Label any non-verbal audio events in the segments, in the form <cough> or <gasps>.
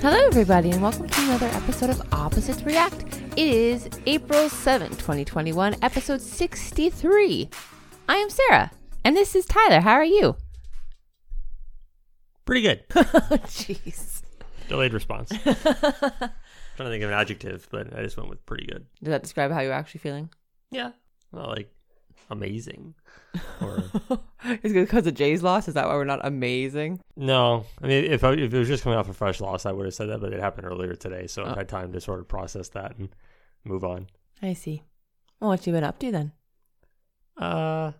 Hello, everybody, and welcome to another episode of Opposites React. It is April 7, 2021, episode 63. I am Sarah, and this is Tyler. How are you? Pretty good. <laughs> Oh, jeez. Delayed response. <laughs> trying to think of an adjective, but I just went with pretty good. Does that describe how you're actually feeling? Yeah. Well, like amazing. <laughs> Or Is it because of Jay's loss? Is that why we're not amazing? no. I mean, if I, if it was just coming off a fresh loss, I would have said that, but it happened earlier today, so Oh. I've had time to sort of process that and move on. I see. Well, what you been up to then? Uh,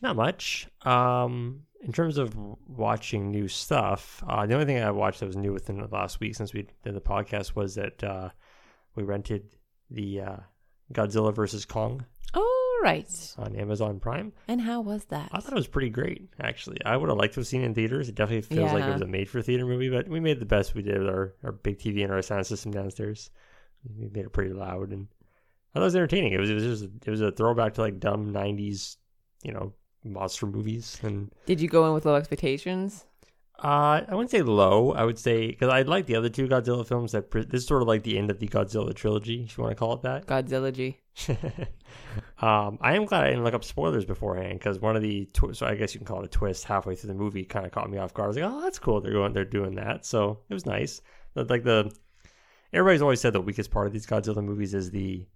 not much. Um, in terms of watching new stuff, uh, the only thing I watched that was new within the last week since we did the podcast was that uh, we rented the uh, Godzilla versus Kong Oh, right. on Amazon Prime. And how was that? I thought it was pretty great, actually. I would have liked to have seen it in theaters. It definitely feels like it Yeah. was a made for theater movie, but we made the best we did with our, our big TV and our sound system downstairs. We made it pretty loud and I thought it was entertaining. It was it was just it was a throwback to like dumb nineties, you know, monster movies and Did you go in with low expectations? Uh, I wouldn't say low. I would say because I like the other two Godzilla films. That pre- this is sort of like the end of the Godzilla trilogy, if you want to call it that. Godzilla G. <laughs> um, I am glad I didn't look up spoilers beforehand because one of the twi- so I guess you can call it a twist halfway through the movie kind of caught me off guard. I was like, oh, that's cool. They're going, they're doing that, so it was nice. But like the everybody's always said the weakest part of these Godzilla movies is the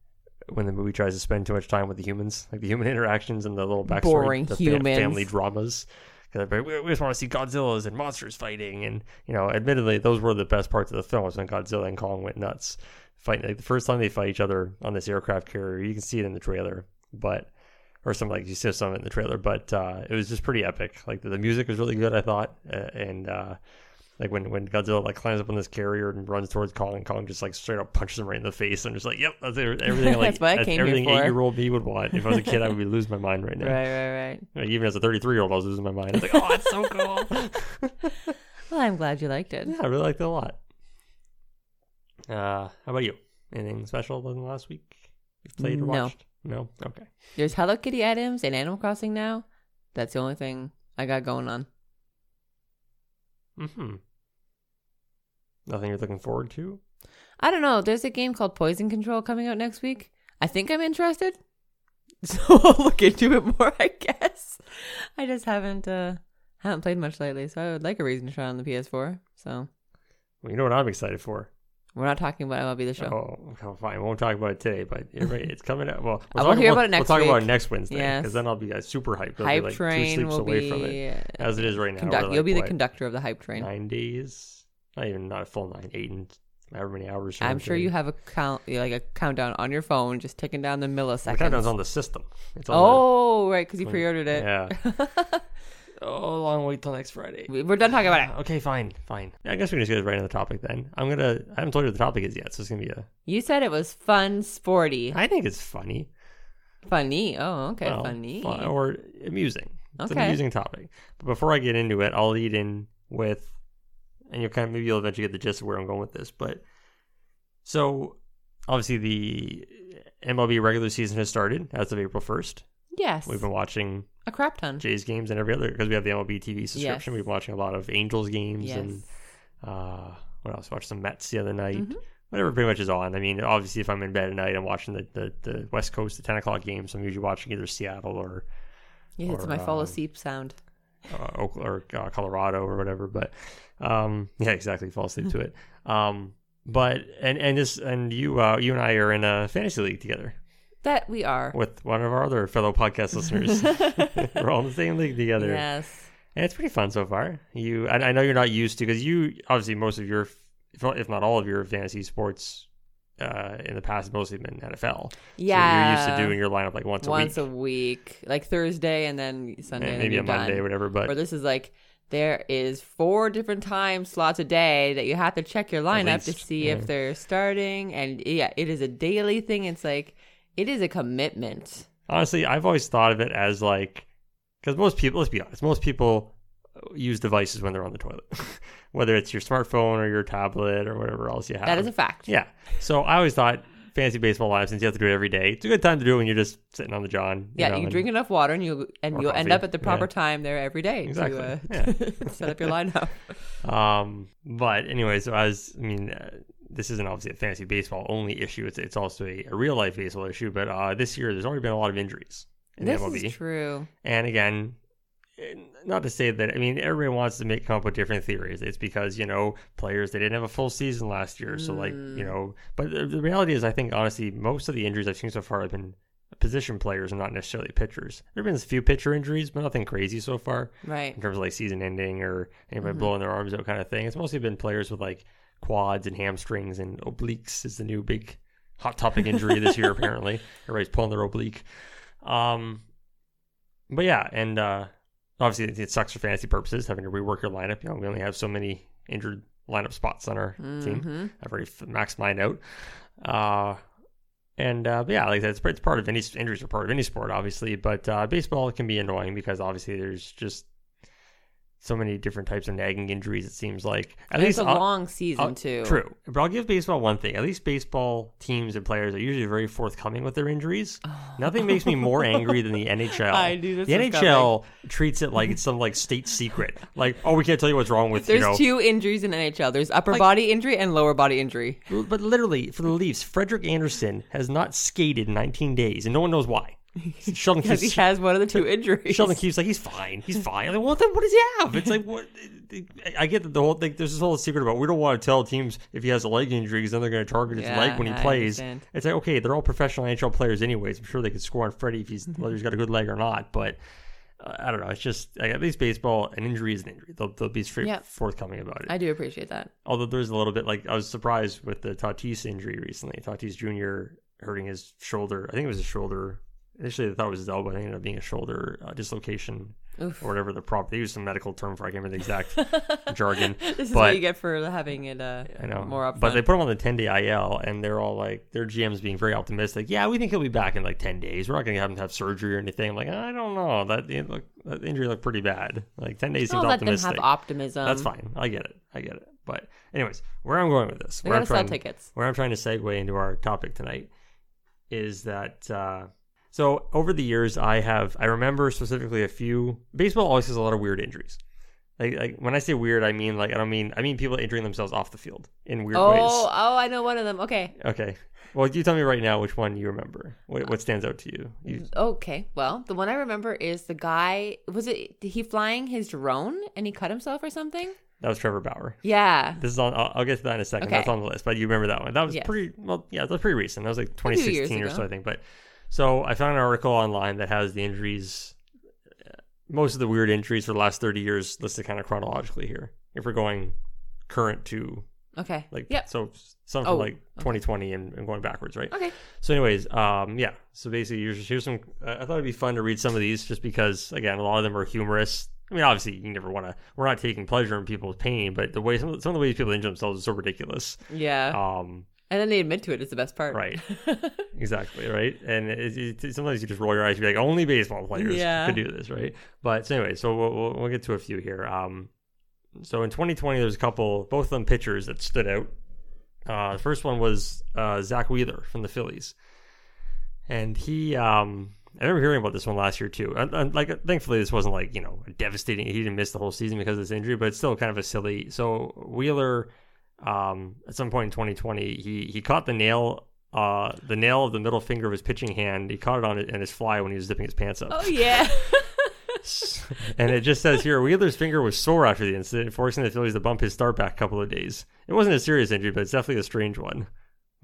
when the movie tries to spend too much time with the humans, like the human <laughs> interactions and the little backstory, Boring the family dramas. Because we, we just want to see Godzillas and monsters fighting, and you know, admittedly, those were the best parts of the film was when Godzilla and Kong went nuts fighting. Like the first time they fight each other on this aircraft carrier, you can see it in the trailer, but or some like you see some in the trailer, but uh, it was just pretty epic. Like the, the music was really good, I thought, uh, and uh, like when when Godzilla like climbs up on this carrier and runs towards Kong, and Kong just like straight up punches him right in the face. I'm just like, yep, that's everything. <laughs> Like That's what I came everything eight year old me would want. If I was a kid, I would be <laughs> losing my mind right now. Right, right, right. Like, even as a 33 year old, I was losing my mind. I was like, oh, it's so cool. <laughs> Well, I'm glad you liked it. yeah, I really liked it a lot. Uh, how about you? Anything special than last week? You've played or No. watched? No. Okay. There's Hello Kitty items and Animal Crossing now. That's the only thing I got going on. Hmm. Nothing you're looking forward to? I don't know. There's a game called Poison Control coming out next week. I think I'm interested. <laughs> So I'll look into it more, I guess. I just haven't uh haven't played much lately, so I would like a reason to try on the PS4. So Well, you know what I'm excited for. we're not talking about MLB the show. Oh, fine. We won't talk about it today, but right. It's coming out. Well, we'll talk hear about, about it next We'll talk about it next Wednesday Yes. because then I'll be uh, super hyped. I'll hype be like train two sleeps will away be from it. As it is right now. conduct. we're You'll like, be the conductor of the hype train. Nine days. Not even not a full nine, eight and however many hours. I'm sure you have a count, like a countdown on your phone, just ticking down the The milliseconds. countdown's on the system. It's on oh, right, because you pre-ordered it. Yeah. <laughs> oh, long wait till next Friday. We- We're done talking about it. <laughs> Okay, fine, fine. Yeah, I guess we can just get right into the topic then. I'm gonna. I haven't told you what the topic is yet, so it's gonna be a. You said it was fun, sporty, I think it's funny. funny. Oh, okay, Well, funny. fun- or amusing. It's an amusing topic. But before I get into it, I'll lead in with, and you'll kind of maybe you'll eventually get the gist of where I'm going with this. But so obviously the MLB regular season has started as of April 1st. Yes, We've been watching a crap ton. Jays games and every other because we have the MLB TV subscription. Yes. We've been watching a lot of Angels games Yes. and uh, what else? Watched some Mets the other night. Mhm. Whatever pretty much is on. I mean, obviously, if I'm in bed at night, I'm watching the, the, the West Coast, the 10 o'clock games. I'm usually watching either Seattle or Yeah, it's or, my fall um, asleep sound. Uh, or uh, Colorado or whatever. But um, yeah, exactly. Fall asleep to it. Um, but and and this and you uh, you and I are in a fantasy league together That we are. with one of our other fellow podcast listeners. <laughs> We're all in the same league together. Yes. And it's pretty fun so far. You, I, I know you're not used to because you obviously most of your, if not all of your fantasy sports uh, in the past, mostly been NFL. So Yeah. you're used to doing your lineup like once, once a week. once a week, like Thursday and then Sunday, week, and maybe a Monday, done. whatever. But Or this is like there is four different time slots a day that you have to check your lineup to see yeah. if they're starting, and yeah, it is a daily thing. It's like it is a commitment. honestly, I've always thought of it as like because most people, let's be honest, most people use devices when they're on the toilet, <laughs> whether it's your smartphone or your tablet or whatever else you have. That is a fact. Yeah. So I always thought fancy baseball lineup since you have to do it every day. It's a good time to do it when you're just sitting on the john. Yeah, know, you drink enough water and you and you'll end up at the proper yeah. time there every day Exactly, to uh, yeah. <laughs> set up your lineup. Um, but anyway, so as I mean, uh, this isn't obviously a fantasy baseball only issue. It's it's also a, a real life baseball issue. But uh, this year, there's already been a lot of injuries in this MLB. is true. And again, not to say that I mean everybody wants to make come up with different theories. It's because you know players they didn't have a full season last year, so like Mm. you know. But the, the reality is, I think honestly, most of the injuries I've seen so far have been position players and not necessarily pitchers. There've been a few pitcher injuries, but nothing crazy so far Right. in terms of like season ending or anybody Mhm. blowing their arms out kind of thing. It's mostly been players with like quads and hamstrings and obliques is the new big hot topic injury this year <laughs> apparently. Everybody's pulling their oblique. Um but yeah, and uh obviously it, sucks for fantasy purposes having to rework your lineup. You know, we only have so many injured lineup spots on our team. Mhm. I've already maxed mine out. Uh, and uh, but yeah, like that's it's part of any injuries are part of any sport, obviously. But uh, baseball can be annoying because obviously there's just so many different types of nagging injuries. It seems like at And least it's a I'll- long season I'll- too. True, but I'll give baseball one thing. At least baseball teams and players are usually very forthcoming with their injuries. Oh. Nothing makes me more angry than the <laughs> NHL. I this the NHL treats it like it's some like state secret. Like, oh, we can't tell you what's wrong with There's you know. two injuries in NHL. There's upper Like- body injury and lower body injury. But literally, for the Leafs, Frederik Andersen has not skated in 19 days, and no one knows why. <laughs> Sheldon Because he has one of the two <laughs> injuries. Sheldon keeps like he's fine, he's <laughs> fine. I'm like, what? The, what does he have? It's like what? I get that the whole thing. There's this whole secret about we don't want to tell teams if he has a leg injury because then they're going to target his Yeah, leg when he I plays. understand. It's like okay, they're all professional NHL players anyways. I'm sure they could score on Freddie if he's whether he's got a good leg or not. But uh, I don't know. It's just like, at least baseball, an injury is an injury. They'll, they'll be straight Yeah. forthcoming about it. I do appreciate that. Although there's a little bit like I was surprised with the Tatis injury recently. Tatis Jr. hurting his shoulder. I think it was his shoulder. Initially, I thought it was his elbow. It ended up being a shoulder uh, dislocation Oof. or whatever the proper. They used some medical term for. I can't remember the exact <laughs> jargon. This is But- what you get for having it uh, I know. more upfront. But they put him on the 10 day IL, and they're all like, their GM's being very optimistic. Yeah, we think he'll be back in like 10 days. We're not going to have him have surgery or anything. I'm like, I don't know. That, it look, that injury looked pretty bad. Like 10 days seems let them have optimism. That's fine. I get it. I get it. But, anyways, where I'm going with this, They where I'm, sell trying, tickets. where I'm trying to segue into our topic tonight is that. Uh, so over the years, I have I remember specifically a few. Baseball always has a lot of weird injuries. Like, like when I say weird, I mean like I don't mean I mean people injuring themselves off the field in weird Oh, ways. oh, oh, I know one of them. Okay. Okay. Well, you tell me right now which one you remember. What, what stands out to you? you Okay. Well, the one I remember is the guy. Was it he flying his drone and he cut himself or something? that was Trevor Bauer. Yeah. This is on. I'll, I'll get to that in a second. Okay. That's on the list. But you remember that one? That was Yes. pretty. Well, yeah, that was pretty recent. That was like 2016 or so, I think. But so I found an article online that has the injuries, uh, most of the weird injuries for the last 30 years listed kind of chronologically here. If we're going current to Okay. like, yeah. so some from Oh, like 2020 and, and going backwards, right? Okay. So, anyways, um, yeah. So basically, here's, here's some. I I thought it'd be fun to read some of these, just because, again, a lot of them are humorous. I mean, obviously, you never want to. We're not taking pleasure in people's pain, but the way some of, some of the ways people injure themselves is so ridiculous. Yeah. Um, and then they admit to it. It's the best part. right, <laughs> exactly, right. And it, it, it- sometimes you just roll your eyes, be like, only baseball players Yeah. could do this, right? But so anyway, so we'll, we'll, we'll get to a few here. Um, so in 2020, there's a couple, both of them pitchers that stood out. Uh, the first one was uh, Zack Wheeler from the Phillies, and he. Um, I remember hearing about this one last year too. And, and like, thankfully, this wasn't like you know devastating. He didn't miss the whole season because of this injury, but it's still kind of a silly. So Wheeler, um, at some point in 2020, he he caught the nail. Uh, the nail of the middle finger of his pitching hand. He caught it on it in his fly when he was zipping his pants up. Oh yeah. <laughs> and it just says here Wheeler's finger was sore after the incident, forcing the Phillies to bump his start back a couple of days. It wasn't a serious injury, but it's definitely a strange one.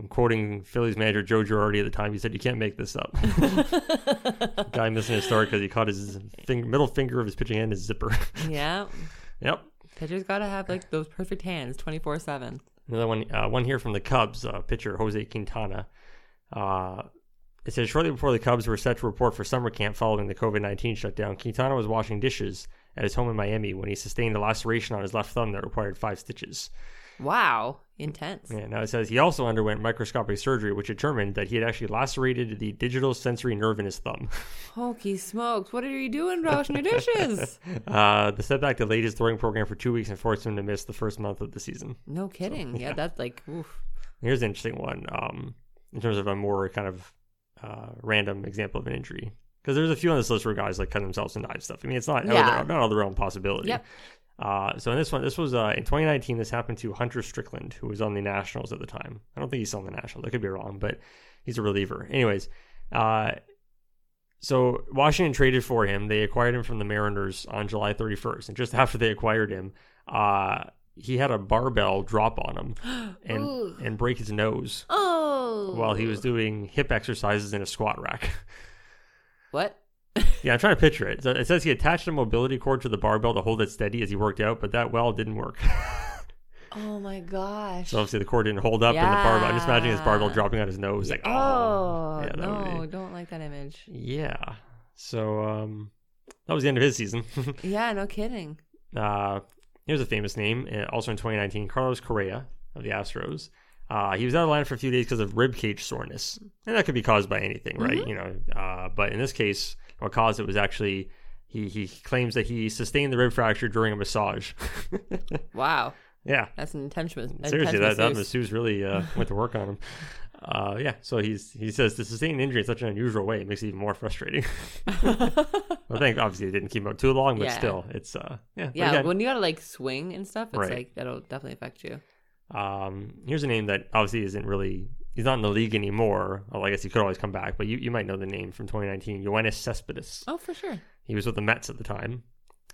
I'm quoting Phillies manager Joe Girardi at the time. He said, "You can't make this up." <laughs> Guy missing his start because he caught his fing- middle finger of his pitching hand in his zipper. yeah. <laughs> yep. Pitchers gotta have like those perfect hands, twenty four seven. Another one, uh, one here from the Cubs, uh, pitcher Jose Quintana. Uh, it says shortly before the Cubs were set to report for summer camp following the COVID 19 shutdown, Quintana was washing dishes at his home in Miami when he sustained a laceration on his left thumb that required five stitches. Wow. Intense. Yeah, now it says he also underwent microscopic surgery, which determined that he had actually lacerated the digital sensory nerve in his thumb. <laughs> Hokey smokes. What are you doing washing your dishes? <laughs> Uh, the setback delayed his throwing program for two weeks and forced him to miss the first month of the season. No kidding. yeah. that's like oof. Here's an interesting one. Um, in terms of a more kind of uh, random example of an injury. Because there's a few on this list where guys like cut themselves and dive stuff. I mean, it's not Yeah. not out of the realm possibility. Yep. Uh, so in this one, this was uh, in 2019. This happened to Hunter Strickland, who was on the Nationals at the time. I don't think he's on the Nationals. I could be wrong, but he's a reliever. Anyways, uh, so Washington traded for him. They acquired him from the Mariners on July 31st, and just <laughs> after they acquired him, uh, he had a barbell drop on him <gasps> and Ooh. and break his nose Oh. while he was doing hip exercises in a squat rack. <laughs> What? Yeah, I'm trying to picture it. So it says he attached a mobility cord to the barbell to hold it steady as he worked out, but that well didn't work. <laughs> Oh my gosh. so obviously the cord didn't hold up, and the barbell. I'm just imagining his barbell dropping out his nose, like oh, oh, yeah, no, would don't like that image. yeah. So um, that was the end of his season. <laughs> Yeah, no kidding. Uh, here's a famous name, uh, also in 2019, Carlos Correa of the Astros. Uh, he was out of line for a few days because of rib cage soreness, and that could be caused by anything, right? You know, uh, but in this case, what caused it was actually he he claims that he sustained the rib fracture during a massage. <laughs> Wow, yeah, that's an intense seriously, that, that masseuse. really uh, <laughs> went to work on him. Uh, yeah, so he's he says to sustain an injury in such an unusual way it makes it even more frustrating. <laughs> I think obviously it didn't keep out too long, but Yeah. still, it's uh yeah. Yeah, again, when you gotta like swing and stuff, it's Right. like that'll definitely affect you. Um, here's a name that obviously isn't really he's not in the league anymore. Well, I guess he could always come back, but you, you might know the name from 2019, Yoenis Cespedes. Oh, for sure. He was with the Mets at the time.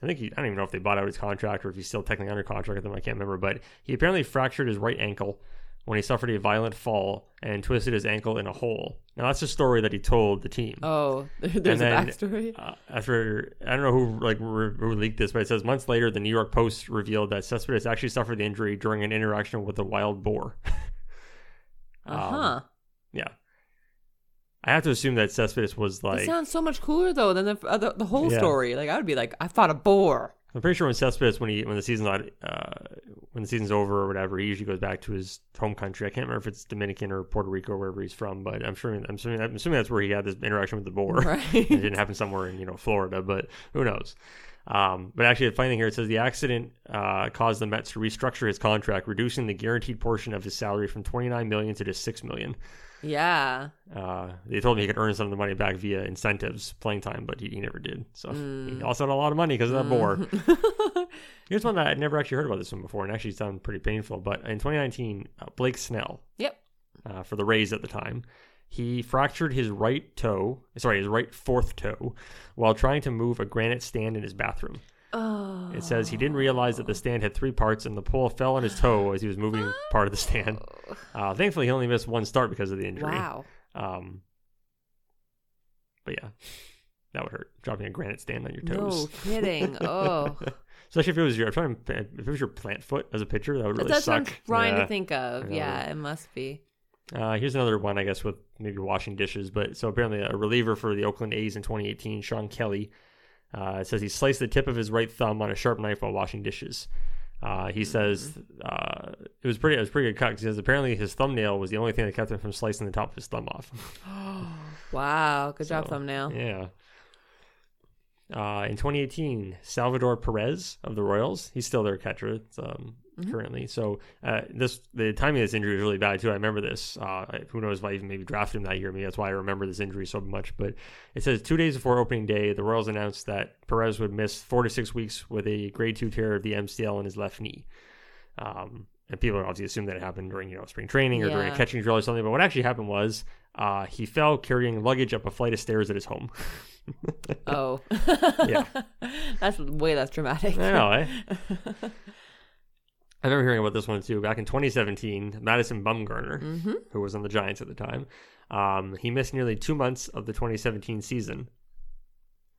I think he I don't even know if they bought out his contract or if he's still technically under contract with them. I can't remember, but he apparently fractured his right ankle when he suffered a violent fall and twisted his ankle in a hole. Now that's a story that he told the team. Oh, <laughs> there's a then- backstory. Uh, after I don't know who like who leaked this, but it says months later, the New York Post revealed that Cespedes actually suffered the injury during an interaction with a wild boar. <laughs> Uh huh. Yeah, I have to assume that Cespedes was like. it sounds so much cooler though than the uh, the, the whole Yeah. story. Like I would be like, I fought a boar. I'm pretty sure when Cespedes when he when the season's not uh, when the season's over or whatever, he usually goes back to his home country. I can't remember if it's Dominican or Puerto Rico or wherever he's from, but I'm sure I'm assuming I'm assuming that's where he had this interaction with the boar. <laughs> Right. it didn't happen somewhere in you know Florida, but who knows? Um, but actually, the funny thing here it says the accident uh, caused the Mets to restructure his contract, reducing the guaranteed portion of his salary from 29 million to just six million. yeah. Uh, they told him he could earn some of the money back via incentives, playing time, but he, he never did. So he also had a lot of money because of that boar. <laughs> Here's one that I'd never actually heard about this one before, and actually sounded pretty painful. But in 2019, uh, Blake Snell Yep. uh, for the Rays at the time. He fractured his right toe, sorry, his right fourth toe, while trying to move a granite stand in his bathroom. Oh. It says he didn't realize that the stand had three parts and the pole fell on his toe as he was moving <gasps> part of the stand. Uh, thankfully, he only missed one start because of the injury. Wow. Um, but yeah, that would hurt. Dropping a granite stand on your toes. No kidding. <laughs> Oh. Especially if it was your, I'm trying if it was your plant foot as a pitcher, that would really That's what I'm suck. trying Yeah. to think of. Yeah, it must be. Uh, here's another one, I guess, with maybe washing dishes. But so apparently, a reliever for the Oakland A's in 2018, Shawn Kelley, uh, says he sliced the tip of his right thumb on a sharp knife while washing dishes. Uh, he says uh, it was pretty. It was a pretty good cut. 'cause He says apparently his thumbnail was the only thing that kept him from slicing the top of his thumb off. <gasps> <laughs> Wow. Good job, So, thumbnail. Yeah. Uh, in 2018, Salvador Perez of the Royals, he's still their catcher it's, um, Mm-hmm. currently. So uh, this the timing of this injury is really bad too. I remember this. Uh, who knows if I even maybe drafted him that year? Maybe that's why I remember this injury so much. But it says two days before opening day, the Royals announced that Perez would miss four to six weeks with a grade two tear of the MCL in his left knee. Um, and people obviously assume that it happened during you know spring training or during a catching drill or something. But what actually happened was uh, he fell carrying luggage up a flight of stairs at his home. <laughs> Oh. Yeah. <laughs> That's way less dramatic. I know, eh? <laughs> I remember hearing about this one too. Back in 2017, Madison Bumgarner, Mm-hmm. who was on the Giants at the time, um, he missed nearly two months of the 2017 season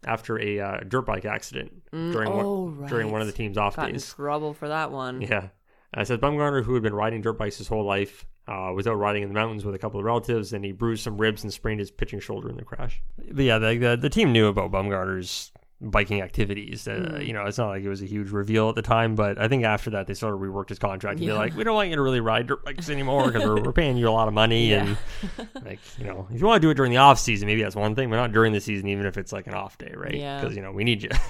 after a uh, dirt bike accident during oh, one, during one of the team's off Got in days. trouble for that one. Yeah. I said Bumgarner, who had been riding dirt bikes his whole life, uh, was out riding in the mountains with a couple of relatives, and he bruised some ribs and sprained his pitching shoulder in the crash. But yeah, the the, the team knew about Bumgarner's biking activities. Uh, You know, it's not like it was a huge reveal at the time, but I think after that they sort of reworked his contract. and Yeah. They're like, we don't want you to really ride dirt bikes anymore because we're, we're <laughs> paying you a lot of money, Yeah. and like you know, if you want to do it during the off season, maybe that's one thing, but not during the season, even if it's like an off day, right? Yeah. Because you know we need you.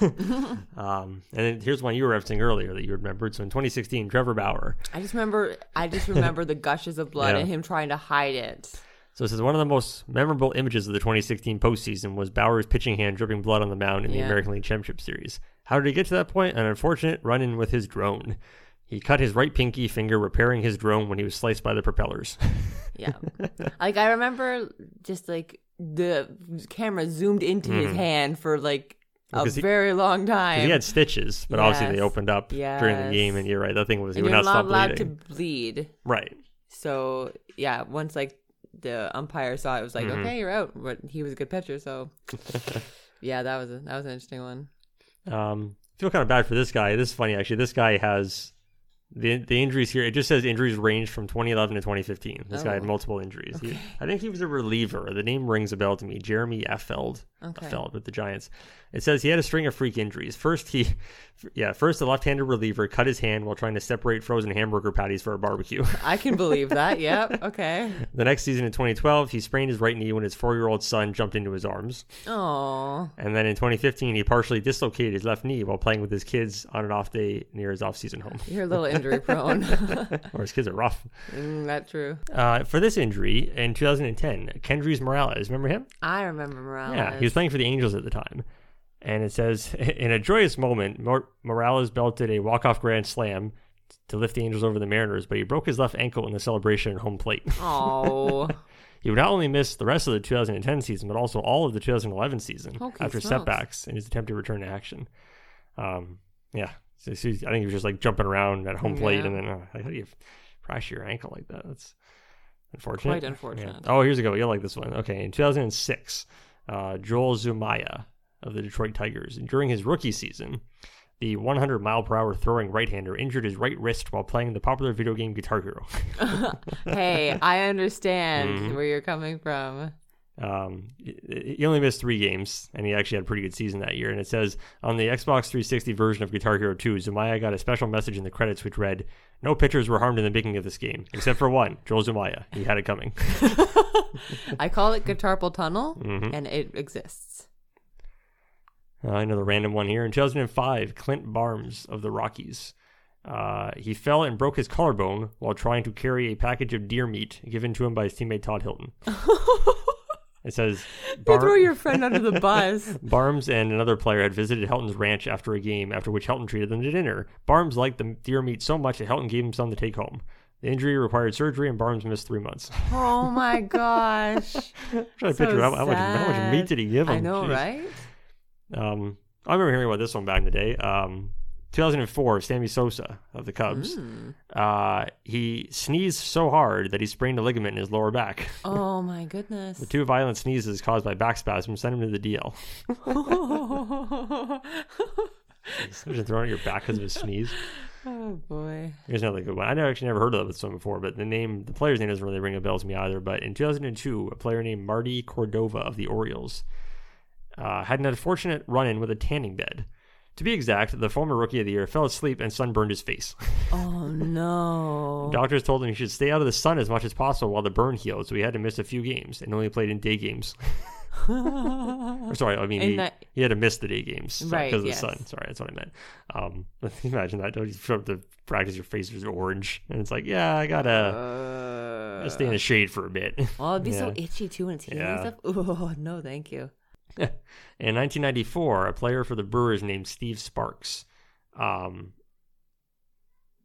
<laughs> <laughs> um, and then here's one you were referencing earlier that you remembered. So in 2016, Trevor Bauer. I just remember I just remember the gushes of blood Yeah. and him trying to hide it. So it says one of the most memorable images of the 2016 postseason was Bauer's pitching hand dripping blood on the mound in the American League Championship Series. How did he get to that point? An unfortunate run in with his drone. He cut his right pinky finger repairing his drone when he was sliced by the propellers. <laughs> Yeah. like I remember just like the camera zoomed into his hand for like a Mm-hmm. He- very long time. he had stitches, but obviously they opened up during the game, and you're right. That thing was he and would you're not stop allowed to bleed. Right. So yeah, once like the umpire saw it, was like, Mhm. okay, you're out. But he was a good pitcher, so <laughs> yeah, that was a, that was an interesting one. Um, feel kind of bad for this guy. This is funny actually. This guy has the the injuries here. It just says injuries range from 2011 to 2015. This guy had Oh. multiple injuries. He, I think he was a reliever. The name rings a bell to me. Jeremy Affeldt. Okay. Affeldt with the Giants. It says he had a string of freak injuries. First, he, <laughs> yeah, first the left-handed reliever cut his hand while trying to separate frozen hamburger patties for a barbecue. <laughs> I can believe that. <laughs> Yep. Okay. the next season in 2012, he sprained his right knee when his four-year-old son jumped into his arms. Oh. And then in 2015, he partially dislocated his left knee while playing with his kids on an off day near his off-season home. You're a little injury prone. or his kids are rough. mm, that's true. Uh, for this injury in 2010, Kendrys Morales, remember him? I remember Morales. Yeah, he was playing for the Angels at the time. And it says, <laughs> in a joyous moment, Mor- Morales belted a walk-off grand slam to lift the Angels over the Mariners, but he broke his left ankle in the celebration at home plate. <laughs> Oh. he would not only miss the rest of the 2010 season, but also all of the 2011 season Holy after smokes. setbacks in his attempt to return to action. Um, yeah, so, so I think he was just like jumping around at home plate, Yeah. and then uh, how do you fracture your ankle like that? That's unfortunate. Quite unfortunate. Yeah. Oh, here's a go. You'll like this one. Okay, in 2006, uh, Joel Zumaya of the Detroit Tigers, And during his rookie season, the 100 mile per hour throwing right hander injured his right wrist while playing the popular video game Guitar Hero. <laughs> <laughs> hey, I understand Mhm. where you're coming from. Um, he only missed three games, and he actually had a pretty good season that year. And it says on the Xbox 360 version of Guitar Hero 2, Zumaya got a special message in the credits which read, "No pitchers were harmed in the making of this game, except for one, Joel Zumaya. He had it coming." <laughs> I call it Guitarpal Tunnel, Mhm. and it exists. Uh, another random one here. In 2005, Clint Barnes of the Rockies. Uh, he fell and broke his collarbone while trying to carry a package of deer meat given to him by his teammate Todd Helton. <laughs> It says <laughs> You Bar- throw your friend under the bus. <laughs> Barnes and another player had visited Helton's ranch after a game, after which Helton treated them to dinner. Barnes liked the deer meat so much that Helton gave him some to take home. The injury required surgery, and Barnes missed three months. Oh my <laughs> gosh. I'm trying to So picture how, how much how much meat did he give him? I know, Jeez. right? Um, I remember hearing about this one back in the day. Um, 2004, Sammy Sosa of the Cubs. Mm. Uh, he sneezed so hard that he sprained a ligament in his lower back. <laughs> Oh my goodness. The two violent sneezes caused by back spasms sent him to the DL. Imagine <laughs> throwing out your back because of a sneeze. <laughs> Oh boy. Here's another good one. I never actually never heard of this one before, but the name, the player's name doesn't really ring a bell to me either. But in 2002, a player named Marty Cordova of the Orioles uh, had an unfortunate run-in with a tanning bed. To be exact, the former rookie of the year fell asleep and sunburned his face. Oh no. <laughs> Doctors told him he should stay out of the sun as much as possible while the burn healed, so he had to miss a few games and only played in day games. <laughs> Or sorry, I mean he, that- he had to miss the day games because Right, of the yes. sun. Sorry, that's what I meant. Um, <laughs> imagine that. Don't you show up to practice, your face is orange, and it's like, yeah, I gotta, Uh, gotta stay in the shade for a bit. oh, it'd be so itchy too when it's healing Yeah. stuff. Oh no, thank you. <laughs> In 1994, a player for the Brewers named Steve Sparks. Um,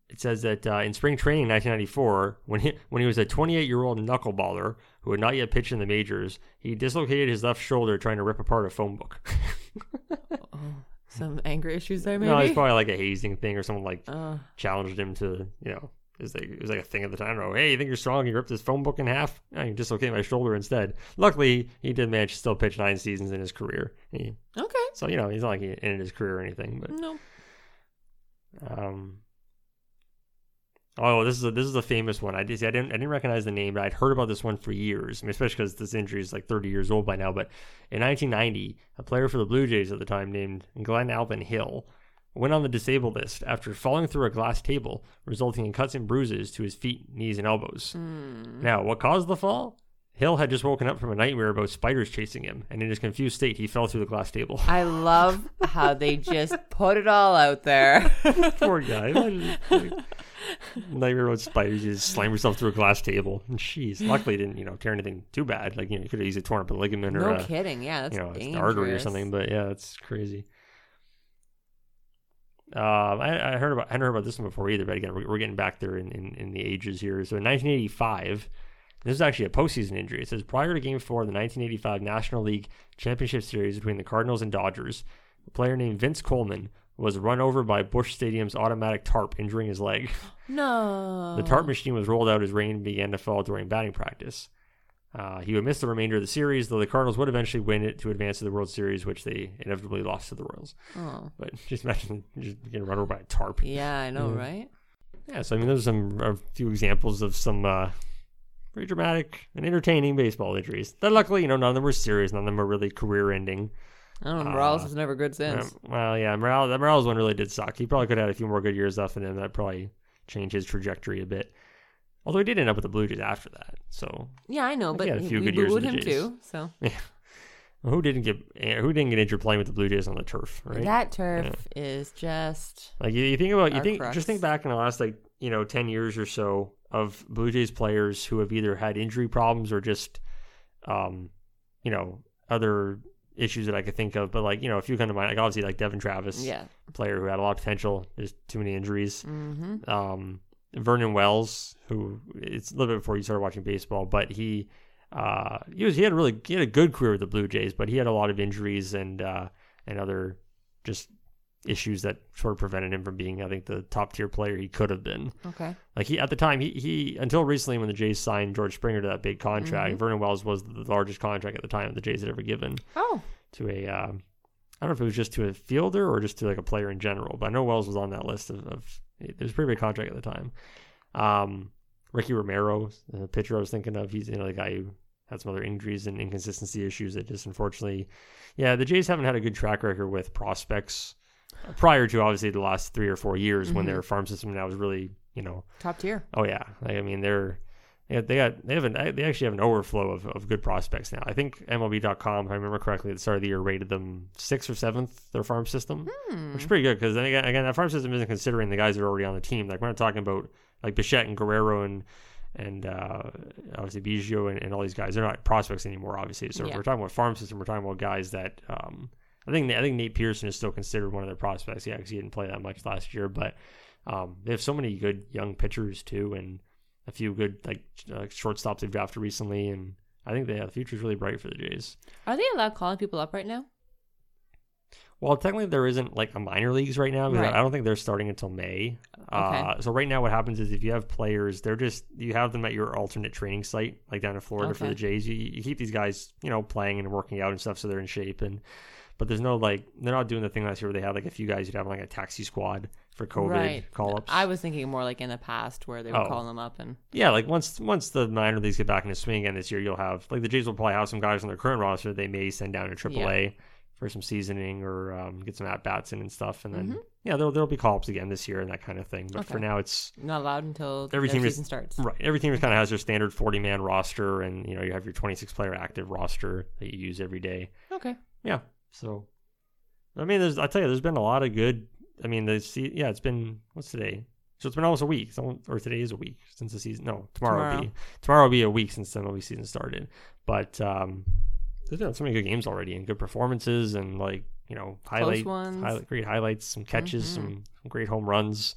it says that uh, in spring training in 1994, when he when he was a 28 year old knuckleballer who had not yet pitched in the majors, he dislocated his left shoulder trying to rip apart a phone book. <laughs> Oh, some anger issues there, maybe. no, it's probably like a hazing thing, or someone like Uh, challenged him to, you know, it was like it was like a thing at the time. I. Hey, you think you're strong? You ripped this phone book in half? No, you dislocate my shoulder instead. Luckily, he did manage to still pitch nine seasons in his career. He, okay. so you know, he's not like he ended his career or anything. But No. um, oh, this is a this is a famous one. I did I didn't I didn't recognize the name, but I'd heard about this one for years. I mean, especially because this injury is like 30 years old by now. But in 1990, a player for the Blue Jays at the time named Glenallen Hill went on the disabled list after falling through a glass table, resulting in cuts and bruises to his feet, knees, and elbows. Hmm. Now, what caused the fall? Hill had just woken up from a nightmare about spiders chasing him, and in his confused state, he fell through the glass table. I love how they just <laughs> put it all out there. Poor guy. Nightmare about spiders. You just slam yourself through a glass table. And Jeez, luckily didn't you know tear anything too bad. Like you know you could have easily torn up a ligament or No a, kidding. Yeah, that's you know an artery or something. But yeah, it's crazy. Um, I, I heard about I hadn't heard about this one before either. But again, we're, we're getting back there in, in, in the ages here. So in 1985, this is actually a postseason injury. It says prior to Game Four of the 1985 National League Championship Series between the Cardinals and Dodgers, a player named Vince Coleman was run over by Busch Stadium's automatic tarp, injuring his leg. No. The tarp machine was rolled out as rain began to fall during batting practice. Uh, he would miss the remainder of the series, though the Cardinals would eventually win it to advance to the World Series, which they inevitably lost to the Royals. Oh. But <laughs> just imagine just getting run over by a tarp. Yeah, I know, Yeah. right? Yeah, so I mean, there's some a few examples of some uh, pretty dramatic and entertaining baseball injuries. That luckily, you know, none of them were serious. None of them were really career-ending. I don't know. Uh, Morales was never good since. Um, well, yeah, Morales, that Morales one really did suck. He probably could have had a few more good years left in him. That probably changed his trajectory a bit. Although he did end up with the Blue Jays after that. So yeah, I know, but he had a few we good years booed with him Jays. too. So <laughs> yeah, who didn't get who didn't get injured playing with the Blue Jays on the turf, right? that turf is just Like you, you think about you think crux. just think back in the last like you know ten years or so of Blue Jays players who have either had injury problems or just um you know other issues that I could think of, but like you know a few come to mind. Like obviously like Devon Travis, yeah. player who had a lot of potential. There's too many injuries. Mm-hmm. Um, Vernon Wells, who it's a little bit before you started watching baseball, but he uh he was he had a really he had a good career with the Blue Jays, but he had a lot of injuries and uh and other just issues that sort of prevented him from being I think the top tier player he could have been. Okay. Like he at the time he he until recently when the Jays signed George Springer to that big contract, Mhm. Vernon Wells was the largest contract at the time the Jays had ever given Oh, to a uh, I don't know if it was just to a fielder or just to like a player in general, but I know Wells was on that list of, of it was a pretty big contract at the time. Um, Ricky Romero, the pitcher I was thinking of, he's you know the guy who had some other injuries and inconsistency issues that just unfortunately, yeah, the Jays haven't had a good track record with prospects prior to obviously the last three or four years when Mhm. their farm system now is really you know top tier. Oh yeah, like, I mean they're they got, they got they have an they actually have an overflow of, of good prospects now. I think MLB.com, if I remember correctly, at the start of the year rated them sixth or seventh their farm system, Hmm. which is pretty good because then again, again that farm system isn't considering the guys that are already on the team. Like we're not talking about like Bichette and Guerrero and and uh, obviously Biggio and, and all these guys. They're not prospects anymore, obviously. So Yeah. we're talking about farm system. We're talking about guys that um, I think I think Nate Pearson is still considered one of their prospects. Yeah, because he didn't play that much last year, but um, they have so many good young pitchers too, and a few good like uh, shortstops they've drafted recently, and I think they, yeah, the future is really bright for the Jays. Are they allowed calling people up right now? Well, technically there isn't like a minor leagues right now because Right. I don't think they're starting until May. Uh, so right now what happens is if you have players, they're just you have them at your alternate training site, like down in Florida for the Jays. You, you keep these guys, you know, playing and working out and stuff, so they're in shape. And but there's no like they're not doing the thing last year where they had like a few guys who'd have like a taxi squad for COVID right. call ups. I was thinking more like in the past where they were Oh. calling them up and Yeah, like once once the minor leagues get back into swing again this year, you'll have like the Jays will probably have some guys on their current roster they may send down to AAA for some seasoning or um, get some at bats in and stuff, and then Mhm. yeah, there'll there'll be call ups again this year and that kind of thing. But for now, it's not allowed until Every team is- starts. right. Every team kind of has their standard forty man roster, and you know you have your twenty six player active roster that you use every day. Okay. Yeah, so I mean, there's I tell you, there's been a lot of good. I mean, the se- yeah, it's been what's today? So it's been almost a week, or today is a week since the season. No, tomorrow, will be Tomorrow. tomorrow will be a week since the MLB season started. But um, there's been so many good games already and good performances and like you know highlight, highlight great highlights, some catches, Mhm. some, some great home runs.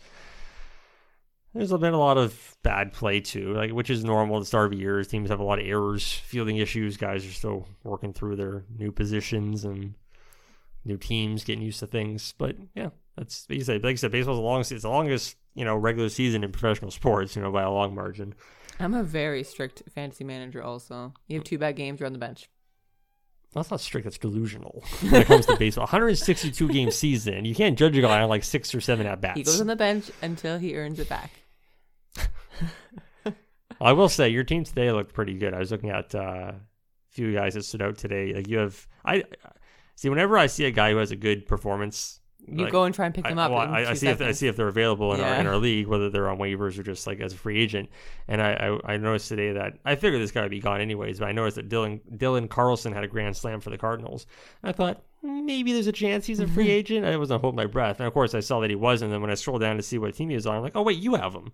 There's been a lot of bad play too, like which is normal at the start of the year. Teams have a lot of errors, fielding issues. Guys are still working through their new positions and new teams, getting used to things. But yeah, that's like you said. Like you said, baseball's the longest. It's the longest you know regular season in professional sports. You know by a long margin. I'm a very strict fantasy manager also. You have two bad games, you're on the bench. That's not strict. That's delusional when it comes to <laughs> baseball. 162 game season. You can't judge a guy on like six or seven at bats. He goes on the bench until he earns it back. I will say your team today looked pretty good. I was looking at uh, a few guys that stood out today. Like you have, I see. Whenever I see a guy who has a good performance You like, go and try and pick I, them up. well, I, I see if I see if they're available in, our, in our league, whether they're on waivers or just like as a free agent. And I, I, I noticed today that I figured this guy would be gone anyways, but I noticed that Dylan Dylan Carlson had a grand slam for the Cardinals. I thought maybe there's a chance he's a free <laughs> agent. I wasn't holding my breath, and of course I saw that he wasn't. And then when I scrolled down to see what team he was on, I'm like, oh wait, you have him.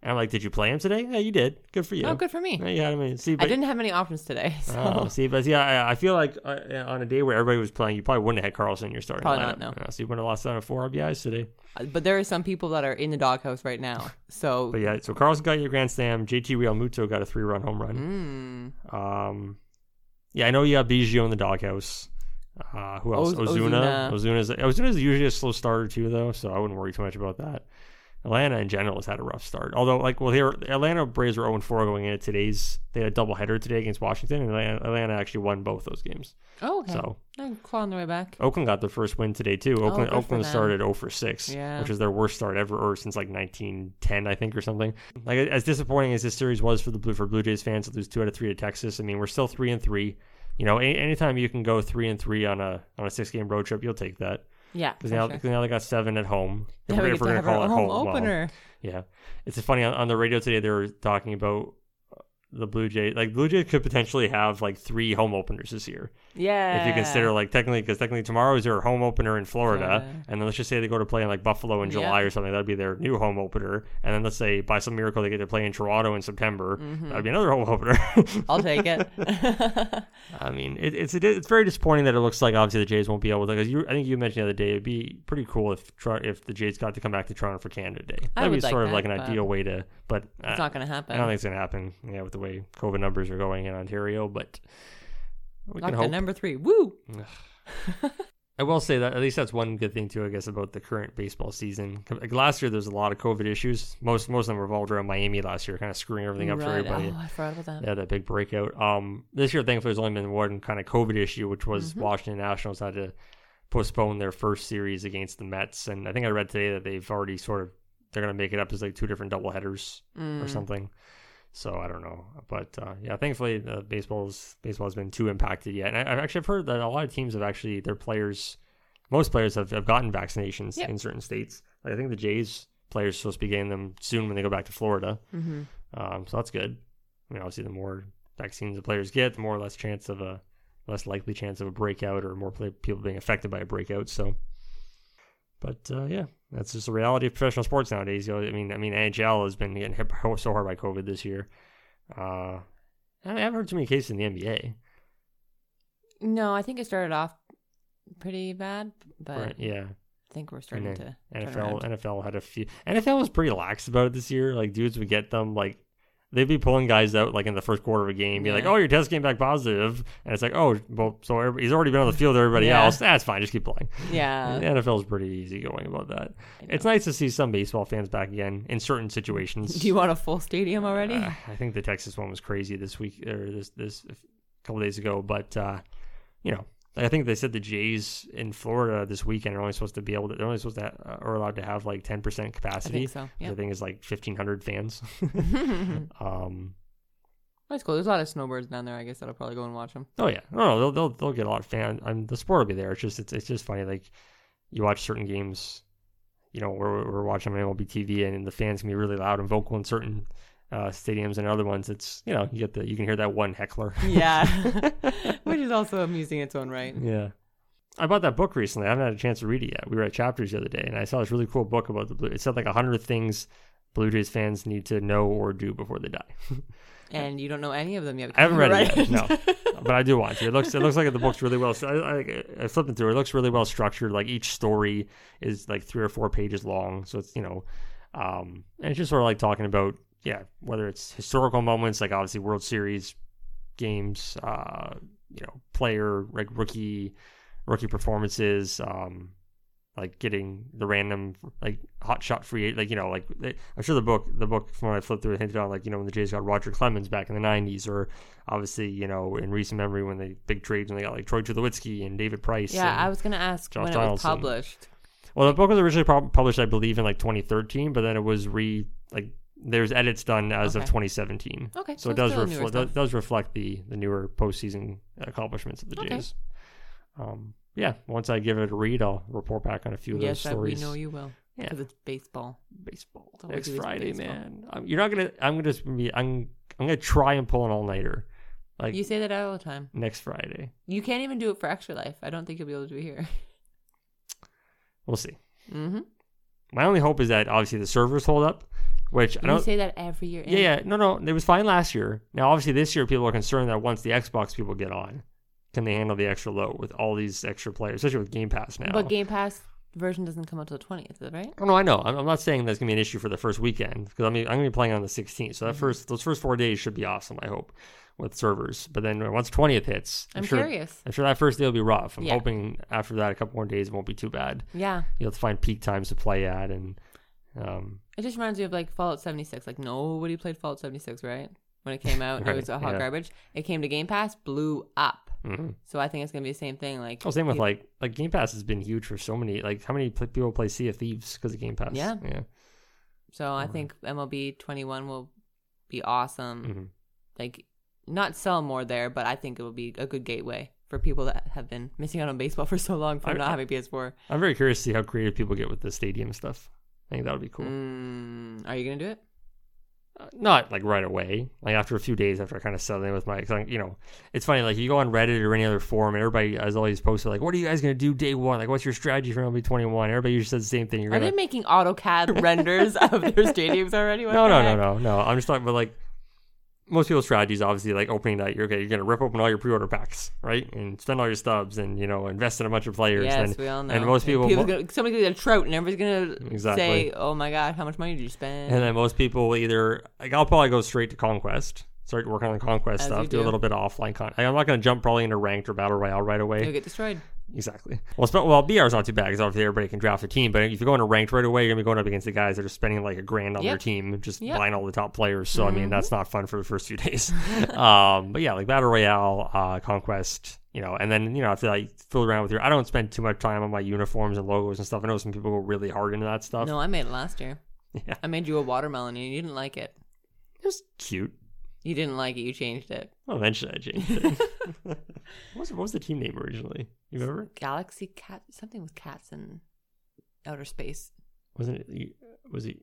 And I'm like, did you play him today? Yeah, you did. Good for you. Oh, good for me. Yeah, you had him. in- See, I didn't have many options today, <laughs> so Oh, see, but yeah, I, I feel like uh, on a day where everybody was playing, you probably wouldn't have had Carlson in your starting Probably lineup. not, no. Uh, so you wouldn't have lost out on four RBIs today. but there are some people that are in the doghouse right now. So <laughs> But yeah, so Carlson got your grand slam. JT Realmuto got a three run home run. mm, Um, yeah, I know you have Biggio in the doghouse. Uh, who else? Oz- Ozuna. Ozuna. Ozuna's Ozuna's usually a slow starter too, though, so I wouldn't worry too much about that. Atlanta in general has had a rough start. Although, like, well, here Atlanta Braves were 0 4 going into today's. They had a doubleheader today against Washington, and Atlanta, Atlanta actually won both those games. oh, okay. So I'm clawing their way back. Oakland got their first win today too. Oakland Oh, Oakland started 0 for 6, Yeah. which is their worst start ever or since like 1910, I think, or something. Like as disappointing as this series was for the Blue for Blue Jays fans to lose two out of three to Texas. I mean, we're still three and three. You know, any, anytime you can go three and three on a on a six game road trip, you'll take that. Yeah, Because now, sure. now they got seven at home. If Yeah, we we're- if we're to gonna call it home well, opener. yeah, it's funny on, on the radio today. They were talking about the Blue Jays. Like Blue Jays could potentially have like three home openers this year yeah. if you consider like technically because technically tomorrow is their home opener in Florida, and then let's just say they go to play in like Buffalo in Yeah. July or something, that'd be their new home opener, and then let's say by some miracle they get to play in Toronto in September, Mm-hmm. that'd be another home opener. <laughs> I'll take it. <laughs> I mean, it, it's it's very disappointing that it looks like obviously the Jays won't be able to. Because you, I think you mentioned the other day, it'd be pretty cool if if the Jays got to come back to Toronto for Canada Day. I That'd be would like sort of like an ideal way to, but uh, it's not going to happen. I don't think it's gonna happen. Yeah, with the way COVID numbers are going in Ontario, but we can hope. number three. Woo! <laughs> I will say that at least that's one good thing too, I guess, about the current baseball season. Like last year, there's a lot of COVID issues. Most most of them revolved around Miami last year, kind of screwing everything up for everybody. Oh, I forgot about that. Had that big breakout. Um, this year, thankfully, there's only been one kind of COVID issue, which was Mm-hmm. Washington Nationals had to postpone their first series against the Mets, and I think I read today that they've already sort of they're going to make it up as like two different double headers Mm. or something. So I don't know, but uh, yeah, thankfully the baseball's baseball has been too impacted yet. And I, I've actually heard that a lot of teams have actually their players, most players have, have gotten vaccinations Yep. in certain states. Like I think the Jays players are supposed to be getting them soon when they go back to Florida. Mm-hmm. Um, so that's good. I mean, obviously, the more vaccines the players get, the more or less chance of a less likely chance of a breakout or more play, people being affected by a breakout. So, but uh, yeah, that's just the reality of professional sports nowadays. You know, I mean, I mean, NHL has been getting hit <laughs> so hard by COVID this year. Uh, I haven't heard too many cases in the NBA. No, I think it started off pretty bad, but Right? Yeah, I think we're starting to NFL. NFL had a few. NFL was pretty lax about it this year. Like dudes would get them like they'd be pulling guys out like in the first quarter of a game, be like, "Oh, your test came back positive," and it's like, "Oh, well, so he's already been on the field. with Everybody Yeah. else, that's fine. Just keep playing." Yeah, the NFL is pretty easy going about that. It's nice to see some baseball fans back again in certain situations. <laughs> Do you want a full stadium already? Uh, I think the Texas one was crazy this week or this this couple days ago, but uh, you know, I think they said the Jays in Florida this weekend are only supposed to be able to they're only supposed to ha- uh, are allowed to have like ten percent capacity. I capacity. think so. The Yeah, thing is like fifteen hundred fans. <laughs> <laughs> um, that's cool. There's a lot of snowbirds down there. I guess that'll probably go and watch them. oh yeah, no, no, they'll they'll, they'll get a lot of fan. I mean, the sport will be there. It's just it's, it's just funny. Like you watch certain games, you know, we're we're watching on MLB TV, and the fans can be really loud and vocal in certain uh, stadiums, and other ones, it's you know you get the you can hear that one heckler. <laughs> Yeah, <laughs> which is also amusing in its own right. Yeah. I bought that book recently. I haven't had a chance to read it yet. We were at Chapters the other day, and I saw this really cool book about the Blue. It said like a hundred things Blue Jays fans need to know or do before they die. <laughs> And you don't know any of them yet. I haven't read it yet, no, but I do want to. It looks it looks like the book's really well. I, I, I flipped it through. It. It looks really well structured. Like each story is like three or four pages long, so it's you know, um, and it's just sort of like talking about yeah, whether it's historical moments like obviously World Series games, uh, you know, player like rookie rookie performances, um, like getting the random like hot shot free like you know like they, I'm sure the book the book from when I flipped through it hinted on like you know when the Jays got Roger Clemens back in the '90s or obviously you know in recent memory when they big trades when they got like Troy Tulowitzki and David Price. Yeah, I was gonna ask Josh when it was published. well, the book was originally published, I believe, in like 2013, but then it was re like there's edits done as of 2017. Okay, So it does reflect does reflect the the newer postseason accomplishments of the Okay. Jays. Um, yeah, once I give it a read, I'll report back on a few of yes, those I, we know you will. Yeah. Because it's baseball. baseball next Friday, baseball. man. Um, you're not gonna. I'm gonna just be. I'm. I'm gonna try and pull an all nighter, like You say that all the time. next Friday. You can't even do it for extra life. I don't think you'll be able to do it here. We'll see. Mm-hmm. My only hope is that obviously the servers hold up, which I don't. say that every year. Yeah, yeah, no, no, it was fine last year. Now, obviously, this year people are concerned that once the Xbox people get on, can they handle the extra load with all these extra players, especially with Game Pass now? But Game Pass version doesn't come out till the twentieth, right? Oh, no, I know. I'm, I'm not saying that's gonna be an issue for the first weekend because I mean I'm gonna be playing on the 16th, so that Mm-hmm. first those first four days should be awesome. I hope with servers, but then once 20th hits, I'm sure, curious. I'm sure that first day will be rough. I'm Yeah. hoping after that a couple more days won't be too bad. Yeah. You'll have to find peak times to play at, and um, It just reminds me of like Fallout 76. Like nobody played Fallout 76, right? When it came out, Right, it <laughs> was a hot yeah. garbage. It came to Game Pass, blew up. mhm. So I think it's gonna be the same thing. Like oh, same with like like Game Pass has been huge for so many. Like how many people play Sea of Thieves because of Game Pass? Yeah. yeah. So I think MLB 21 will be awesome. Mhm. Like not sell more there, but I think it will be a good gateway for people that have been missing out on baseball <laughs> for so long from I- not having PS4. I'm very curious to see how creative people get with the stadium stuff. I think that would be cool. Mm, are you gonna do it? Uh, not like right away. Like after a few days after I kind of settled in with my, cause you know, it's funny. Like you go on Reddit or any other forum, and everybody has always posted like, "What are you guys gonna do day one? Like, what's your strategy for MLB 21?" Everybody usually says the same thing. You're Are gonna they making AutoCAD <laughs> renders of their stadiums already? What no, no, no, no, no. I'm just talking about like most people's strategies. Obviously, like opening night, you're okay. You're gonna rip open all your pre-order packs, right, and spend all your stubs, and you know, invest in a bunch of players. Yes, and, we all know. and most people, People's gonna, somebody's gonna get a Trout, and everybody's gonna Exactly. say, "Oh my god, how much money did you spend?" and then most people will either like I'll probably go straight to conquest. Start working on the conquest As stuff. you Do a little bit of offline con. I'm not going to jump probably into ranked or battle royale right away. You'll get destroyed. Exactly. Well, well, BR is not too bad because obviously everybody can draft a team. But if you're going to ranked right away, you're gonna be going up against the guys that are spending like a grand on their team, just Yep. buying all the top players. So I mean, Mhm. that's not fun for the first few days. <laughs> um, but yeah, like battle royale, uh, conquest, you know, and then you know I fool around with your, I don't spend too much time on my uniforms and logos and stuff. I know some people go really hard into that stuff. No, I made it last year. <laughs> Yeah, I made you a watermelon, and you didn't like it. it was cute. You didn't like it. You changed it. Well, eventually I changed it. <laughs> <laughs> what, was, what was the team name originally? You remember? Galaxy cat, something with cats in outer space. Wasn't it? Was it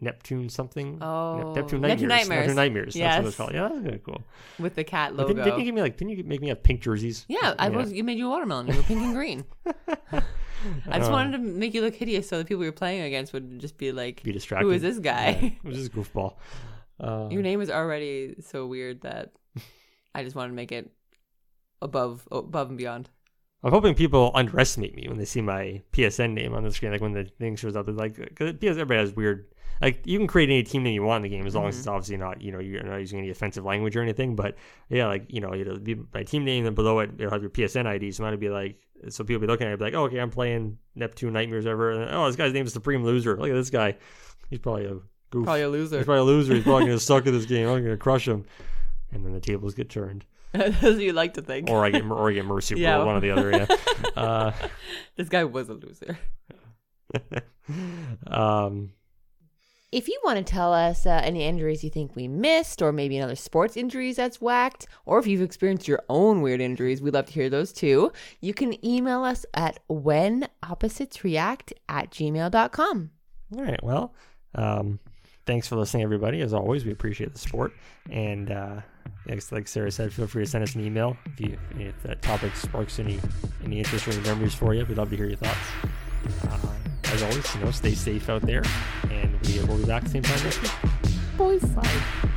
Neptune something? Oh, Neptune Neptune Nightmares. Nightmares. Neptune Nightmares. That's what Yes. it's called. Yeah, that's cool. with the cat logo. didn't, didn't you give me like? Didn't you make me have pink jerseys? yeah, I was. You made you a watermelon. You were pink and green. <laughs> I just Uh, wanted to make you look hideous, so the people you're playing against would just be like, be distracted. "Who is this guy?" Yeah, it was just goofball. Uh, Your name is already so weird that I just wanted to make it above above and beyond. I'm hoping people underestimate me when they see my PSN name on the screen. Like when the thing shows up, like because PS everybody has weird. Like you can create any team name you want in the game as long as Mhm. it's obviously not you know you're not using any offensive language or anything. But yeah, like you know it'll be my team name and below it it'll have your PSN ID. So it might be like so people be looking at it be like, oh, okay, I'm playing Neptune Nightmares ever. And, oh, this guy's name is Supreme Loser. Look at this guy. He's probably a goof. Probably a loser. He's probably a loser. He's probably gonna <laughs> suck at this game. I'm gonna crush him. And then the tables get turned, <laughs> That's what you like to think. or I get or I get mercy Yeah. roll, one or the other. Yeah. <laughs> Uh, this guy was a loser. um, If you want to tell us uh, any injuries you think we missed, or maybe another sports injuries that's whacked, Or if you've experienced your own weird injuries, we'd love to hear those too. you can email us at whenoppositesreact at gmail.com. all right. Well, um, thanks for listening, everybody. As always, we appreciate the support. And uh, like Sarah said, feel free to send us an email if you if that topic sparks any any interest or any memories for you. We'd love to hear your thoughts. Uh, as always, you know, stay safe out there, and we will be back the same time next week. Boys. Bye.